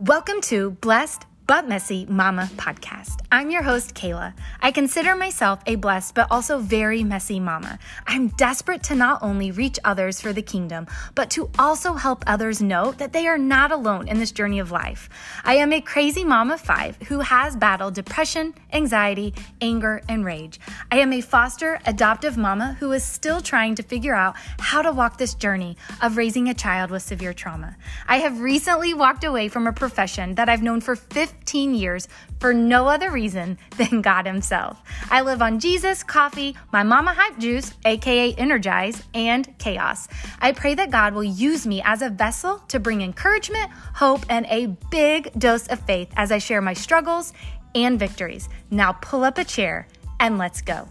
Welcome to Blessed but Messy Mama podcast. I'm your host, Kayla. I consider myself a blessed but also very messy mama. I'm desperate to not only reach others for the kingdom, but to also help others know that they are not alone in this journey of life. I am a crazy mom of five who has battled depression, anxiety, anger, and rage. I am a foster adoptive mama who is still trying to figure out how to walk this journey of raising a child with severe trauma. I have recently walked away from a profession that I've known for 15 15 years for no other reason than God Himself. I live on Jesus, coffee, my mama hype juice, aka Energize, and chaos. I pray that God will use me as a vessel to bring encouragement, hope, and a big dose of faith as I share my struggles and victories. Now pull up a chair and let's go.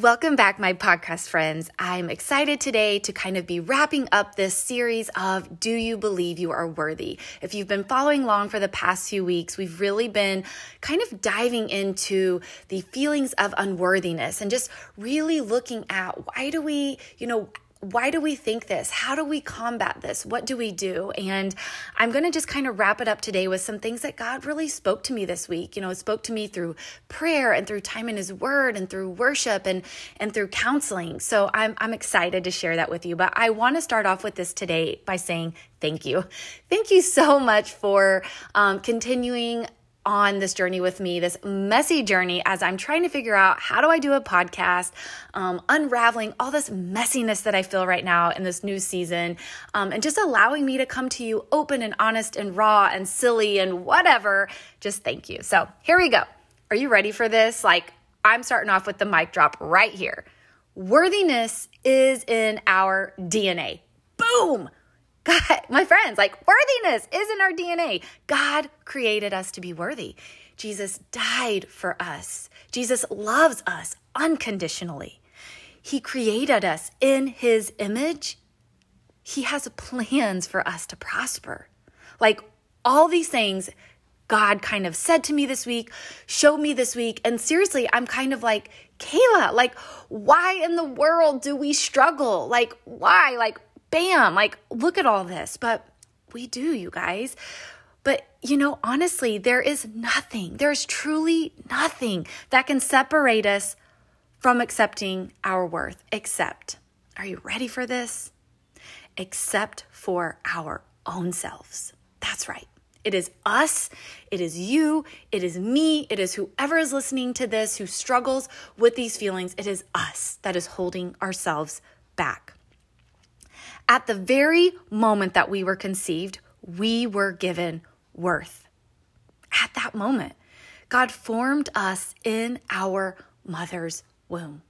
Welcome back, my podcast friends. I'm excited today to kind of be wrapping up this series of Do You Believe You Are Worthy? If you've been following along for the past few weeks, we've really been kind of diving into the feelings of unworthiness and just really looking at why do we, you know, why do we think this? How do we combat this? What do we do? And I'm going to just kind of wrap it up today with some things that God really spoke to me this week. You know, spoke to me through prayer and through time in his word and through worship and and through counseling. So I'm I'm excited to share that with you. But I want to start off with this today by saying thank you. Thank you so much for um, continuing on this journey with me, this messy journey as I'm trying to figure out how do I do a podcast, um, unraveling all this messiness that I feel right now in this new season, um, and just allowing me to come to you open and honest and raw and silly and whatever. Just thank you. So here we go. Are you ready for this? Like, I'm starting off with the mic drop right here. Worthiness is in our DNA. Boom! God, my friends, like worthiness is in our DNA. God created us to be worthy. Jesus died for us. Jesus loves us unconditionally. He created us in his image. He has plans for us to prosper. Like all these things God kind of said to me this week, showed me this week. And seriously, I'm kind of like, Kayla, like, why in the world do we struggle? Like, why? Like, bam, like, look at all this. But we do, you guys. But, you know, honestly, there is nothing, there's truly nothing that can separate us from accepting our worth, except, are you ready for this? Except for our own selves. That's right. It is us, it is you, it is me, it is whoever is listening to this who struggles with these feelings. It is us that is holding ourselves back. At the very moment that we were conceived, we were given worth. At that moment, God formed us in our mother's womb.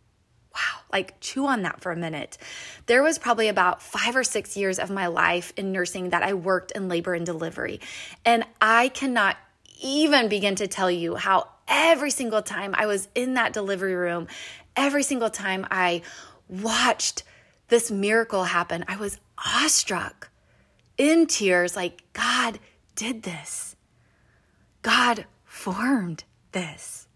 Wow, like chew on that for a minute. There was probably about five or six years of my life in nursing that I worked in labor and delivery. And I cannot even begin to tell you how every single time I was in that delivery room, every single time I watched this miracle happened, I was awestruck in tears like, God did this. God formed this.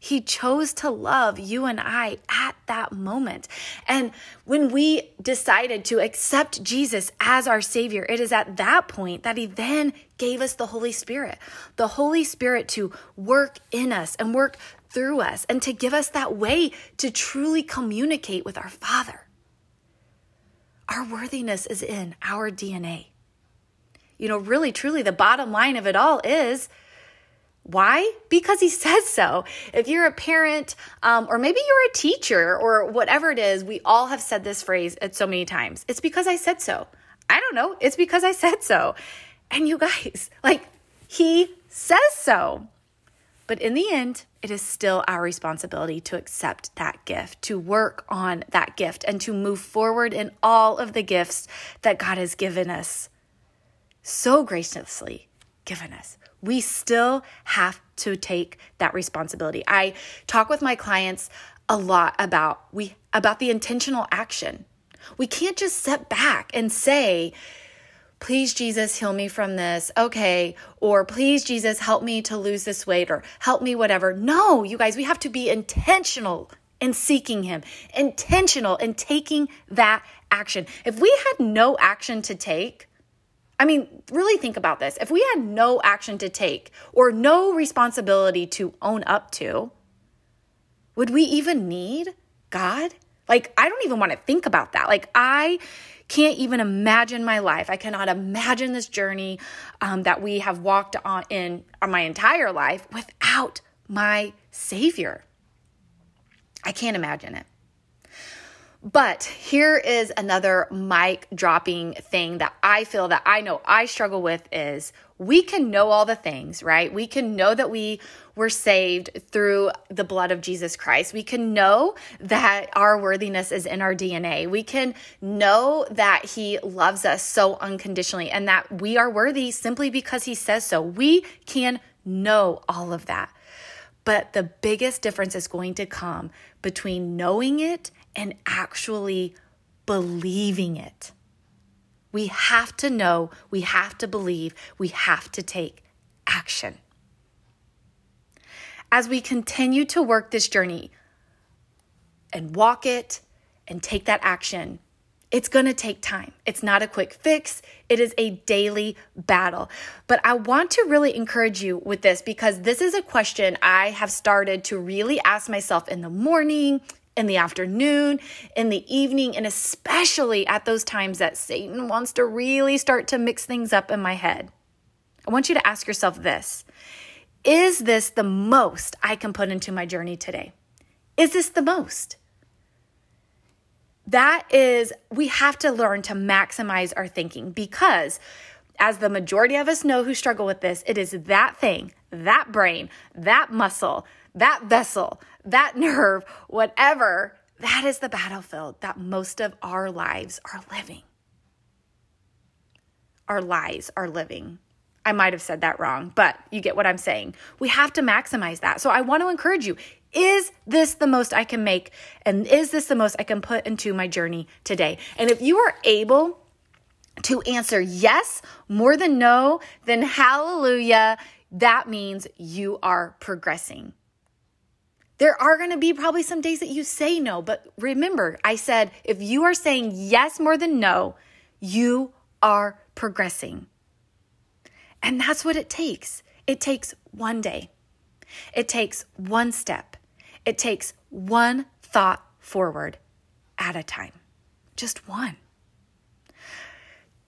He chose to love you and I at that moment. And when we decided to accept Jesus as our Savior, it is at that point that He then gave us the Holy Spirit, the Holy Spirit to work in us and work through us and to give us that way to truly communicate with our Father. Our worthiness is in our DNA. You know, really, truly, the bottom line of it all is why? Because he says so. If you're a parent, um, or maybe you're a teacher, or whatever it is, we all have said this phrase so many times. It's because I said so. I don't know. It's because I said so. And you guys, like, he says so. But in the end, it is still our responsibility to accept that gift, to work on that gift, and to move forward in all of the gifts that God has given us, so graciously given us. We still have to take that responsibility. I talk with my clients a lot about we about the intentional action. We can't just sit back and say, please Jesus heal me from this. Okay. Or please Jesus help me to lose this weight or help me whatever. No, you guys, we have to be intentional in seeking Him, intentional in taking that action. If we had no action to take, I mean, really think about this. If we had no action to take or no responsibility to own up to, would we even need God? Like, I don't even want to think about that. Like, I can't even imagine my life. I cannot imagine this journey um, that we have walked on in my entire life without my Savior. I can't imagine it. But here is another mic dropping thing that I feel that I know I struggle with is we can know all the things, right? We can know that we were saved through the blood of Jesus Christ. We can know that our worthiness is in our DNA. We can know that He loves us so unconditionally and that we are worthy simply because He says so. We can know all of that. But the biggest difference is going to come between knowing it and actually believing it. We have to know, we have to believe, we have to take action. As we continue to work this journey and walk it and take that action, it's going to take time. It's not a quick fix. It is a daily battle. But I want to really encourage you with this because this is a question I have started to really ask myself in the morning, in the afternoon, in the evening, and especially at those times that Satan wants to really start to mix things up in my head. I want you to ask yourself this Is this the most I can put into my journey today? Is this the most? That is, we have to learn to maximize our thinking because, as the majority of us know who struggle with this, it is that thing, that brain, that muscle, that vessel, that nerve, whatever, that is the battlefield that most of our lives are living. Our lives are living. I might have said that wrong, but you get what I'm saying. We have to maximize that. So I want to encourage you is this the most I can make? And is this the most I can put into my journey today? And if you are able to answer yes more than no, then hallelujah. That means you are progressing. There are going to be probably some days that you say no, but remember, I said if you are saying yes more than no, you are progressing. And that's what it takes. It takes one day, it takes one step, it takes one thought forward at a time. Just one.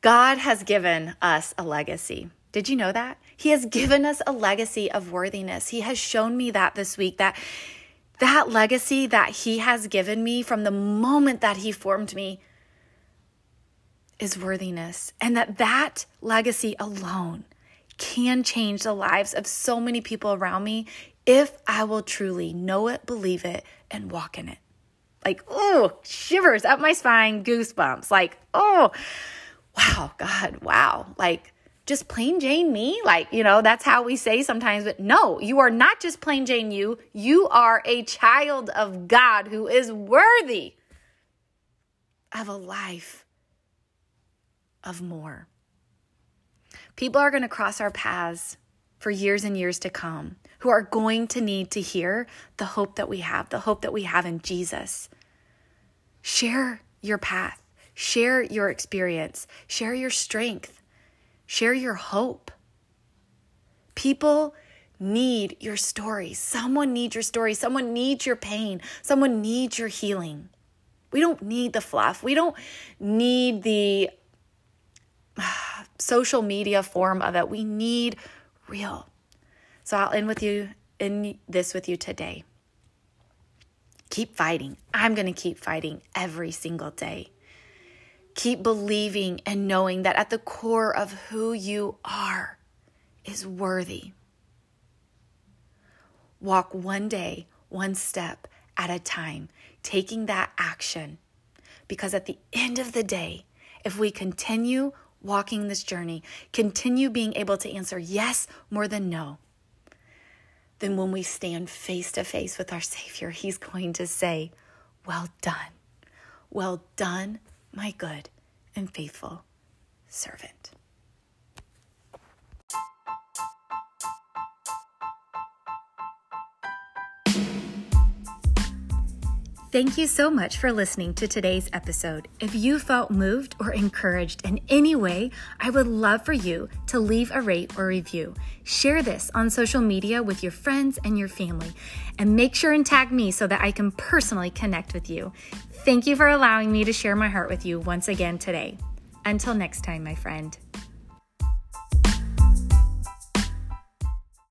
God has given us a legacy. Did you know that? He has given us a legacy of worthiness. He has shown me that this week that that legacy that He has given me from the moment that He formed me is worthiness. And that that legacy alone can change the lives of so many people around me if I will truly know it, believe it, and walk in it. Like, oh, shivers up my spine, goosebumps. Like, oh, wow, God, wow. Like, just plain Jane me? Like, you know, that's how we say sometimes, but no, you are not just plain Jane you. You are a child of God who is worthy of a life of more. People are going to cross our paths for years and years to come who are going to need to hear the hope that we have, the hope that we have in Jesus. Share your path, share your experience, share your strength. Share your hope. People need your story. Someone needs your story. Someone needs your pain. Someone needs your healing. We don't need the fluff. We don't need the social media form of it. We need real. So I'll end with you in this with you today. Keep fighting. I'm going to keep fighting every single day. Keep believing and knowing that at the core of who you are is worthy. Walk one day, one step at a time, taking that action. Because at the end of the day, if we continue walking this journey, continue being able to answer yes more than no, then when we stand face to face with our Savior, He's going to say, Well done. Well done, my good and faithful servant. Thank you so much for listening to today's episode. If you felt moved or encouraged in any way, I would love for you to leave a rate or review. Share this on social media with your friends and your family, and make sure and tag me so that I can personally connect with you. Thank you for allowing me to share my heart with you once again today. Until next time, my friend.